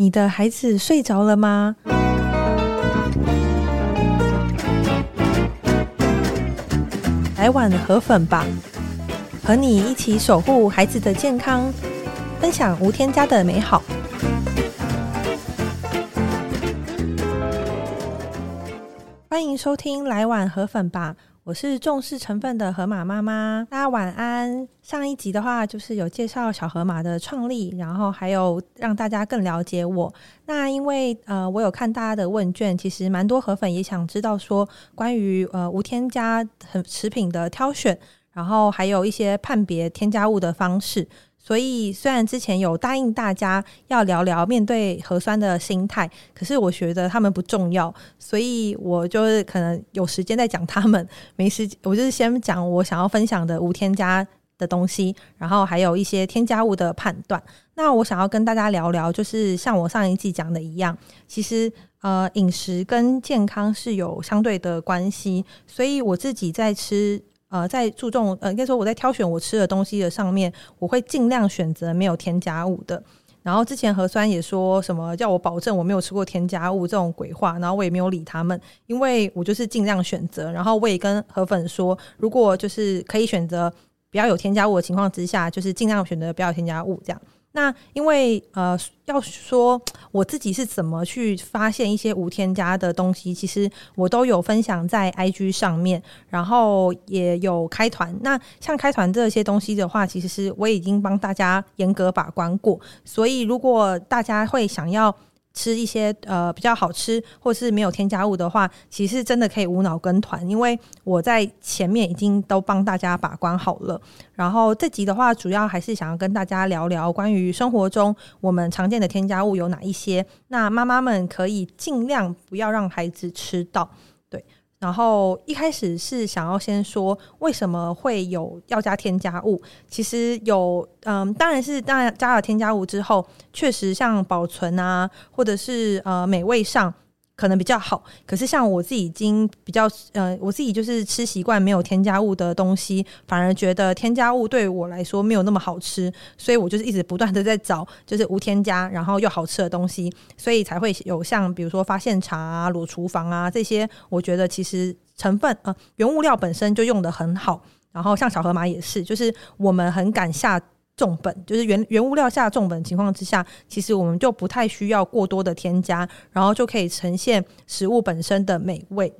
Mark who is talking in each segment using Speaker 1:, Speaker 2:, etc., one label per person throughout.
Speaker 1: 你的孩子睡着了吗？来碗河粉吧，和你一起守护孩子的健康，分享无添加的美好。欢迎收听《来碗河粉吧》。我是重视成分的河马妈妈，大家晚安。上一集的话，就是有介绍小河马的创立，然后还有让大家更了解我。那因为呃，我有看大家的问卷，其实蛮多河粉也想知道说关于呃无添加食品的挑选，然后还有一些判别添加物的方式。所以，虽然之前有答应大家要聊聊面对核酸的心态，可是我觉得他们不重要，所以我就是可能有时间再讲他们，没时间我就是先讲我想要分享的无添加的东西，然后还有一些添加物的判断。那我想要跟大家聊聊，就是像我上一季讲的一样，其实呃饮食跟健康是有相对的关系，所以我自己在吃。呃，在注重呃，应该说我在挑选我吃的东西的上面，我会尽量选择没有添加物的。然后之前核酸也说什么叫我保证我没有吃过添加物这种鬼话，然后我也没有理他们，因为我就是尽量选择。然后我也跟河粉说，如果就是可以选择不要有添加物的情况之下，就是尽量选择不要有添加物这样。那因为呃，要说我自己是怎么去发现一些无添加的东西，其实我都有分享在 IG 上面，然后也有开团。那像开团这些东西的话，其实是我已经帮大家严格把关过，所以如果大家会想要。吃一些呃比较好吃或是没有添加物的话，其实真的可以无脑跟团，因为我在前面已经都帮大家把关好了。然后这集的话，主要还是想要跟大家聊聊关于生活中我们常见的添加物有哪一些，那妈妈们可以尽量不要让孩子吃到。对然后一开始是想要先说为什么会有要加添加物，其实有，嗯，当然是当然加了添加物之后，确实像保存啊，或者是呃美味上。可能比较好，可是像我自己已经比较呃，我自己就是吃习惯没有添加物的东西，反而觉得添加物对我来说没有那么好吃，所以我就是一直不断的在找就是无添加然后又好吃的东西，所以才会有像比如说发现茶啊、裸厨房啊这些，我觉得其实成分呃原物料本身就用得很好，然后像小河马也是，就是我们很敢下。重本就是原原物料下重本情况之下，其实我们就不太需要过多的添加，然后就可以呈现食物本身的美味。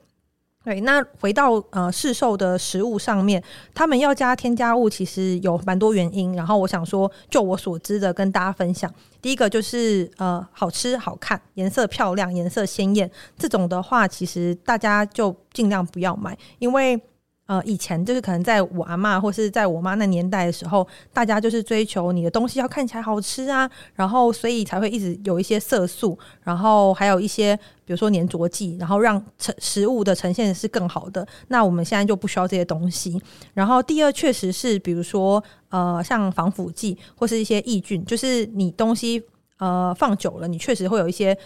Speaker 1: 对，那回到呃市售的食物上面，他们要加添加物，其实有蛮多原因。然后我想说，就我所知的跟大家分享，第一个就是呃好吃好看，颜色漂亮，颜色鲜艳，这种的话，其实大家就尽量不要买，因为。呃，以前就是可能在我阿嬷或是在我妈那年代的时候，大家就是追求你的东西要看起来好吃啊，然后所以才会一直有一些色素，然后还有一些比如说粘着剂，然后让成食物的呈现是更好的。那我们现在就不需要这些东西。然后第二，确实是比如说呃，像防腐剂或是一些抑菌，就是你东西呃放久了，你确实会有一些。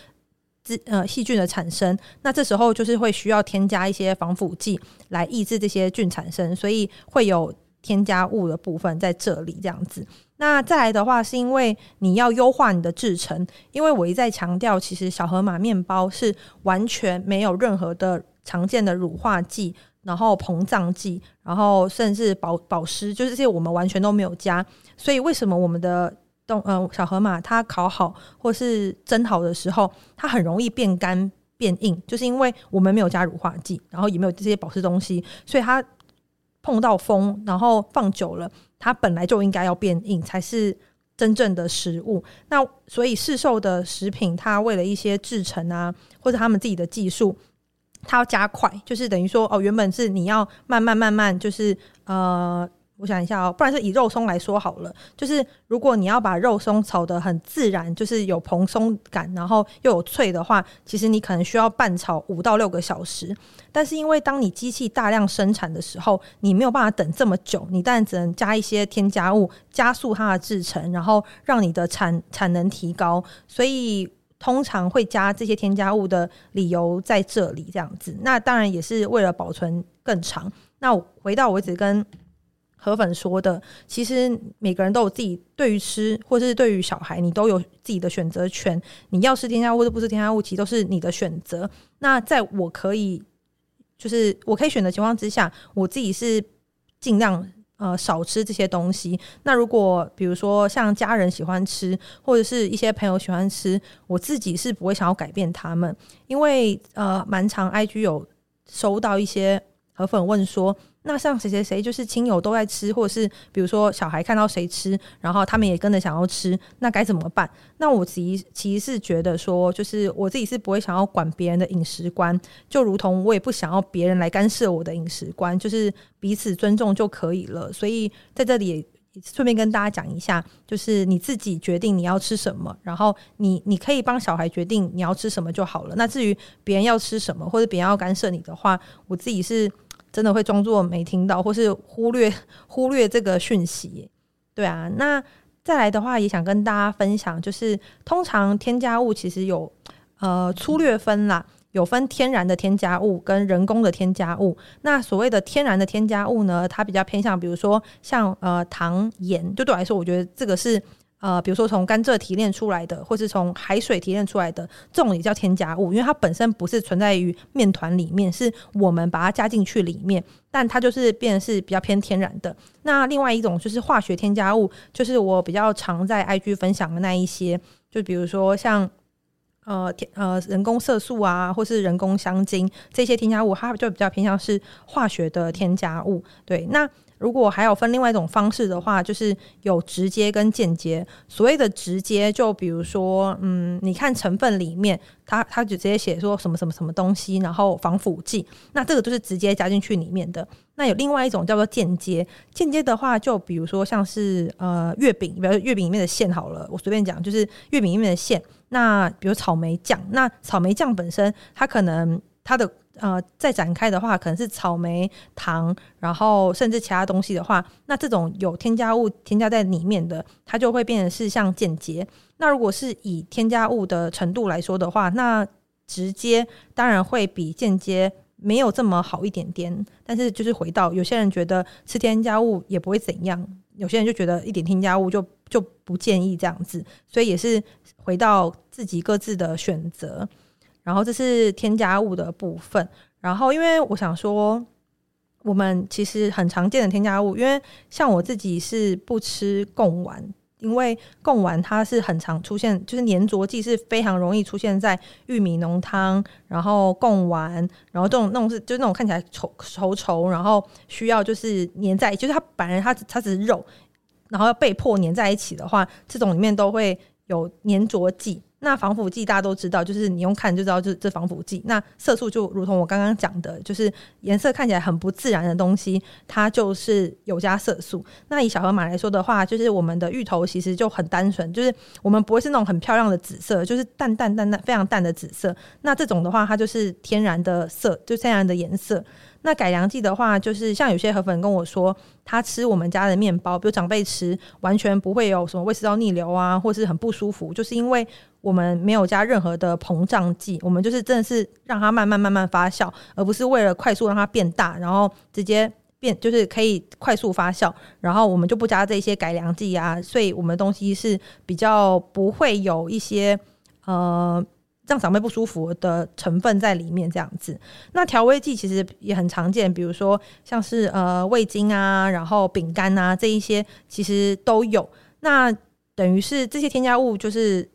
Speaker 1: 呃细菌的产生，那这时候就是会需要添加一些防腐剂来抑制这些菌产生，所以会有添加物的部分在这里这样子。那再来的话，是因为你要优化你的制程，因为我一再强调，其实小河马面包是完全没有任何的常见的乳化剂，然后膨胀剂，然后甚至保保湿，就是这些我们完全都没有加。所以为什么我们的动呃小河马它烤好或是蒸好的时候，它很容易变干变硬，就是因为我们没有加乳化剂，然后也没有这些保湿东西，所以它碰到风，然后放久了，它本来就应该要变硬，才是真正的食物。那所以市售的食品，它为了一些制成啊，或者他们自己的技术，它要加快，就是等于说哦，原本是你要慢慢慢慢，就是呃。我想一下哦，不然是以肉松来说好了。就是如果你要把肉松炒得很自然，就是有蓬松感，然后又有脆的话，其实你可能需要拌炒五到六个小时。但是因为当你机器大量生产的时候，你没有办法等这么久，你当然只能加一些添加物，加速它的制成，然后让你的产产能提高。所以通常会加这些添加物的理由在这里这样子。那当然也是为了保存更长。那回到我只跟河粉说的，其实每个人都有自己对于吃，或是对于小孩，你都有自己的选择权。你要吃添加物或不吃添加物，其实都是你的选择。那在我可以，就是我可以选择情况之下，我自己是尽量呃少吃这些东西。那如果比如说像家人喜欢吃，或者是一些朋友喜欢吃，我自己是不会想要改变他们，因为呃蛮常 IG 有收到一些河粉问说。那像谁谁谁就是亲友都在吃，或者是比如说小孩看到谁吃，然后他们也跟着想要吃，那该怎么办？那我其其实是觉得说，就是我自己是不会想要管别人的饮食观，就如同我也不想要别人来干涉我的饮食观，就是彼此尊重就可以了。所以在这里顺便跟大家讲一下，就是你自己决定你要吃什么，然后你你可以帮小孩决定你要吃什么就好了。那至于别人要吃什么，或者别人要干涉你的话，我自己是。真的会装作没听到，或是忽略 忽略这个讯息，对啊。那再来的话，也想跟大家分享，就是通常添加物其实有呃粗略分啦，有分天然的添加物跟人工的添加物。那所谓的天然的添加物呢，它比较偏向，比如说像呃糖盐，就对我来说，我觉得这个是。呃，比如说从甘蔗提炼出来的，或是从海水提炼出来的，这种也叫添加物，因为它本身不是存在于面团里面，是我们把它加进去里面，但它就是变成是比较偏天然的。那另外一种就是化学添加物，就是我比较常在 IG 分享的那一些，就比如说像呃天呃人工色素啊，或是人工香精这些添加物，它就比较偏向是化学的添加物。对，那。如果还有分另外一种方式的话，就是有直接跟间接。所谓的直接，就比如说，嗯，你看成分里面，它它就直接写说什么什么什么东西，然后防腐剂，那这个就是直接加进去里面的。那有另外一种叫做间接，间接的话，就比如说像是呃月饼，比如月饼里面的馅好了，我随便讲，就是月饼里面的馅。那比如草莓酱，那草莓酱本身它可能它的。呃，再展开的话，可能是草莓糖，然后甚至其他东西的话，那这种有添加物添加在里面的，它就会变成是像间接。那如果是以添加物的程度来说的话，那直接当然会比间接没有这么好一点点。但是就是回到有些人觉得吃添加物也不会怎样，有些人就觉得一点添加物就就不建议这样子，所以也是回到自己各自的选择。然后这是添加物的部分，然后因为我想说，我们其实很常见的添加物，因为像我自己是不吃贡丸，因为贡丸它是很常出现，就是粘着剂是非常容易出现在玉米浓汤，然后贡丸，然后这种那种是就那种看起来稠稠稠，然后需要就是粘在，就是它本来它它只是肉，然后要被迫粘在一起的话，这种里面都会有粘着剂。那防腐剂大家都知道，就是你用看就知道，就是这防腐剂。那色素就如同我刚刚讲的，就是颜色看起来很不自然的东西，它就是有加色素。那以小河马来说的话，就是我们的芋头其实就很单纯，就是我们不会是那种很漂亮的紫色，就是淡淡淡淡非常淡的紫色。那这种的话，它就是天然的色，就天然的颜色。那改良剂的话，就是像有些河粉跟我说，他吃我们家的面包，比如长辈吃，完全不会有什么胃食道逆流啊，或是很不舒服，就是因为我们没有加任何的膨胀剂，我们就是真的是让它慢慢慢慢发酵，而不是为了快速让它变大，然后直接变就是可以快速发酵，然后我们就不加这些改良剂啊，所以我们的东西是比较不会有一些呃。让长辈不舒服的成分在里面，这样子。那调味剂其实也很常见，比如说像是呃味精啊，然后饼干啊这一些，其实都有。那等于是这些添加物，就是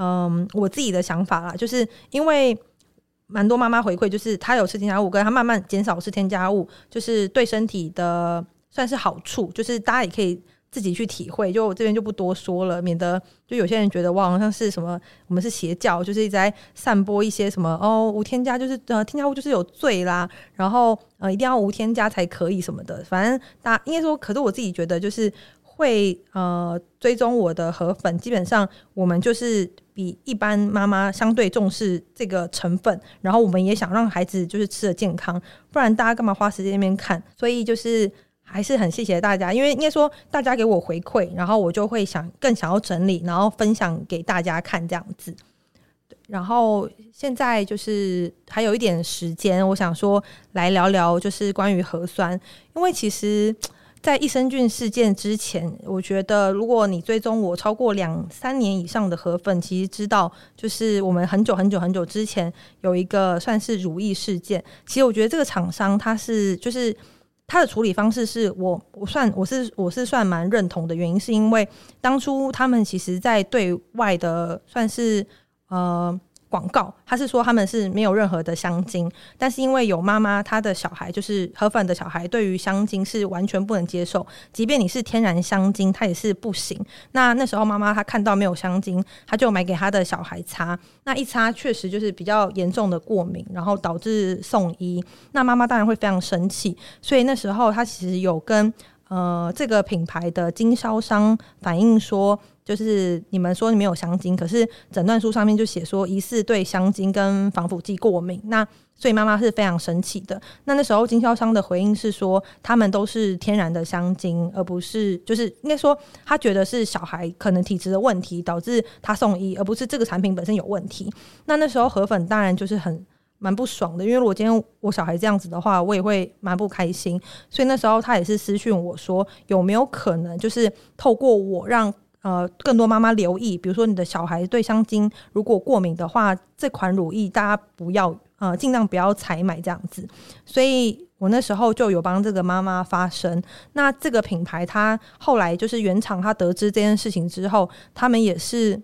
Speaker 1: 嗯我自己的想法啦，就是因为蛮多妈妈回馈，就是她有吃添加物，跟她慢慢减少吃添加物，就是对身体的算是好处，就是大家也可以。自己去体会，就我这边就不多说了，免得就有些人觉得哇，好像是什么，我们是邪教，就是一直在散播一些什么哦，无添加就是呃，添加物就是有罪啦，然后呃，一定要无添加才可以什么的，反正大家应该说，可是我自己觉得就是会呃追踪我的河粉，基本上我们就是比一般妈妈相对重视这个成分，然后我们也想让孩子就是吃的健康，不然大家干嘛花时间那边看？所以就是。还是很谢谢大家，因为应该说大家给我回馈，然后我就会想更想要整理，然后分享给大家看这样子。然后现在就是还有一点时间，我想说来聊聊就是关于核酸，因为其实在益生菌事件之前，我觉得如果你追踪我超过两三年以上的河粉，其实知道就是我们很久很久很久之前有一个算是如意事件。其实我觉得这个厂商他是就是他的处理方式是我我算我是我是算蛮认同的原因，是因为当初他们其实在对外的算是呃。广告，他是说他们是没有任何的香精，但是因为有妈妈，她的小孩就是河粉的小孩，对于香精是完全不能接受，即便你是天然香精，它也是不行。那那时候妈妈她看到没有香精，她就买给她的小孩擦，那一擦确实就是比较严重的过敏，然后导致送医。那妈妈当然会非常生气，所以那时候她其实有跟呃这个品牌的经销商反映说。就是你们说你没有香精，可是诊断书上面就写说疑似对香精跟防腐剂过敏，那所以妈妈是非常生气的。那那时候经销商的回应是说，他们都是天然的香精，而不是就是应该说他觉得是小孩可能体质的问题导致他送医，而不是这个产品本身有问题。那那时候河粉当然就是很蛮不爽的，因为如果今天我小孩这样子的话，我也会蛮不开心。所以那时候他也是私讯我说，有没有可能就是透过我让。呃，更多妈妈留意，比如说你的小孩对香精如果过敏的话，这款乳液大家不要呃，尽量不要采买这样子。所以我那时候就有帮这个妈妈发声。那这个品牌，它后来就是原厂，他得知这件事情之后，他们也是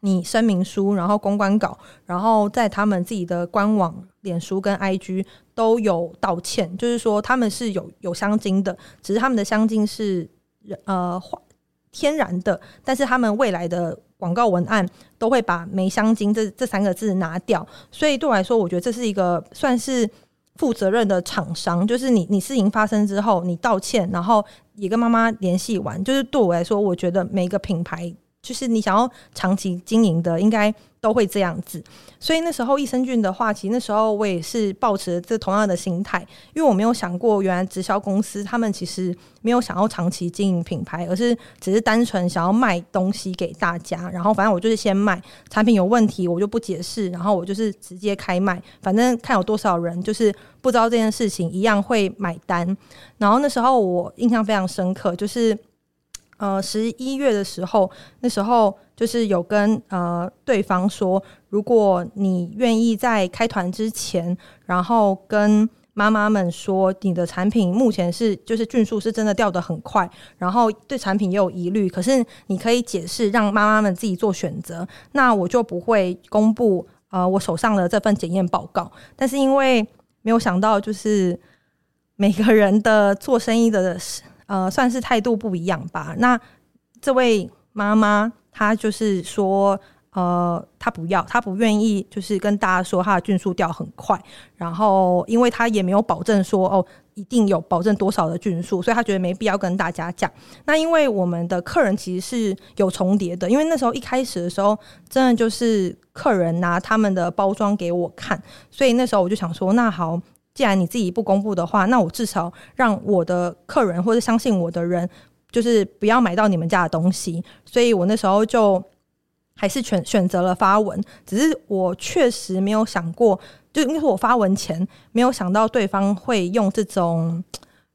Speaker 1: 拟声明书，然后公关稿，然后在他们自己的官网、脸书跟 IG 都有道歉，就是说他们是有有香精的，只是他们的香精是呃天然的，但是他们未来的广告文案都会把“没香精”这这三个字拿掉，所以对我来说，我觉得这是一个算是负责任的厂商。就是你，你事情发生之后，你道歉，然后也跟妈妈联系完，就是对我来说，我觉得每个品牌，就是你想要长期经营的，应该。都会这样子，所以那时候益生菌的话，其实那时候我也是抱持这同样的心态，因为我没有想过，原来直销公司他们其实没有想要长期经营品牌，而是只是单纯想要卖东西给大家。然后反正我就是先卖产品有问题，我就不解释，然后我就是直接开卖，反正看有多少人就是不知道这件事情，一样会买单。然后那时候我印象非常深刻，就是。呃，十一月的时候，那时候就是有跟呃对方说，如果你愿意在开团之前，然后跟妈妈们说你的产品目前是就是菌数是真的掉得很快，然后对产品也有疑虑，可是你可以解释让妈妈们自己做选择，那我就不会公布呃我手上的这份检验报告。但是因为没有想到，就是每个人的做生意的。呃，算是态度不一样吧。那这位妈妈她就是说，呃，她不要，她不愿意，就是跟大家说她的菌数掉很快。然后，因为她也没有保证说哦，一定有保证多少的菌数，所以她觉得没必要跟大家讲。那因为我们的客人其实是有重叠的，因为那时候一开始的时候，真的就是客人拿他们的包装给我看，所以那时候我就想说，那好。既然你自己不公布的话，那我至少让我的客人或者相信我的人，就是不要买到你们家的东西。所以我那时候就还是选选择了发文，只是我确实没有想过，就因为我发文前没有想到对方会用这种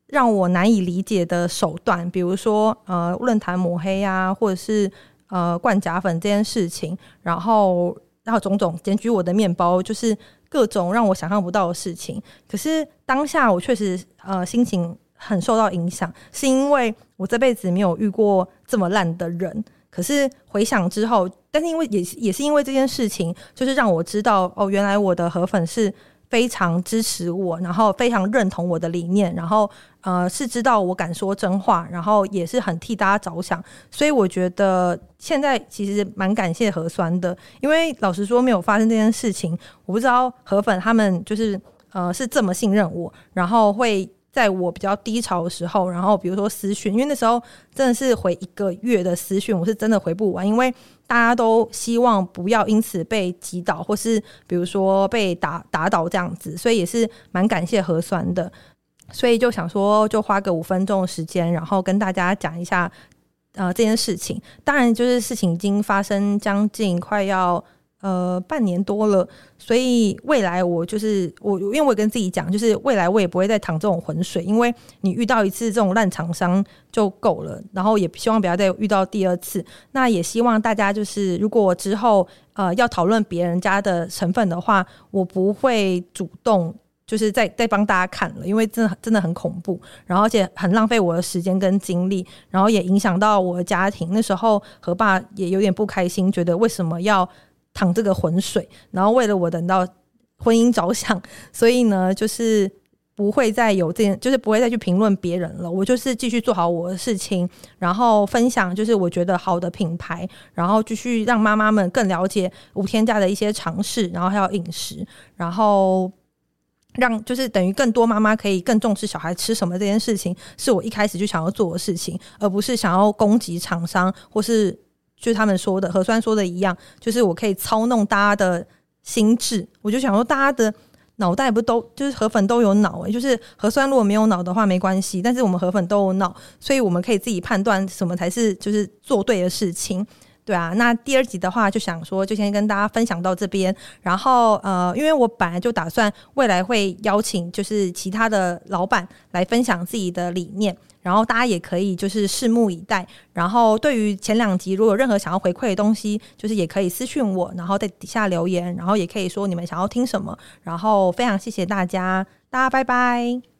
Speaker 1: 让我难以理解的手段，比如说呃论坛抹黑啊，或者是呃灌假粉这件事情，然后然后种种检举我的面包，就是。各种让我想象不到的事情，可是当下我确实呃心情很受到影响，是因为我这辈子没有遇过这么烂的人。可是回想之后，但是因为也也是因为这件事情，就是让我知道哦，原来我的河粉是。非常支持我，然后非常认同我的理念，然后呃是知道我敢说真话，然后也是很替大家着想，所以我觉得现在其实蛮感谢核酸的，因为老实说没有发生这件事情，我不知道河粉他们就是呃是这么信任我，然后会。在我比较低潮的时候，然后比如说私讯，因为那时候真的是回一个月的私讯，我是真的回不完，因为大家都希望不要因此被击倒，或是比如说被打打倒这样子，所以也是蛮感谢核酸的，所以就想说就花个五分钟的时间，然后跟大家讲一下呃这件事情。当然，就是事情已经发生将近快要呃，半年多了，所以未来我就是我，因为我跟自己讲，就是未来我也不会再淌这种浑水，因为你遇到一次这种烂厂商就够了，然后也希望不要再遇到第二次。那也希望大家就是，如果之后呃要讨论别人家的成分的话，我不会主动就是再再帮大家看了，因为真的真的很恐怖，然后而且很浪费我的时间跟精力，然后也影响到我的家庭。那时候何爸也有点不开心，觉得为什么要。淌这个浑水，然后为了我等到婚姻着想，所以呢，就是不会再有这，就是不会再去评论别人了。我就是继续做好我的事情，然后分享就是我觉得好的品牌，然后继续让妈妈们更了解无添加的一些常识，然后还有饮食，然后让就是等于更多妈妈可以更重视小孩吃什么这件事情，是我一开始就想要做的事情，而不是想要攻击厂商或是。就是他们说的，核酸说的一样，就是我可以操弄大家的心智。我就想说，大家的脑袋不都就是河粉都有脑诶、就是核酸如果没有脑的话没关系，但是我们河粉都有脑，所以我们可以自己判断什么才是就是做对的事情。对啊，那第二集的话就想说，就先跟大家分享到这边。然后呃，因为我本来就打算未来会邀请就是其他的老板来分享自己的理念，然后大家也可以就是拭目以待。然后对于前两集如果有任何想要回馈的东西，就是也可以私信我，然后在底下留言，然后也可以说你们想要听什么。然后非常谢谢大家，大家拜拜。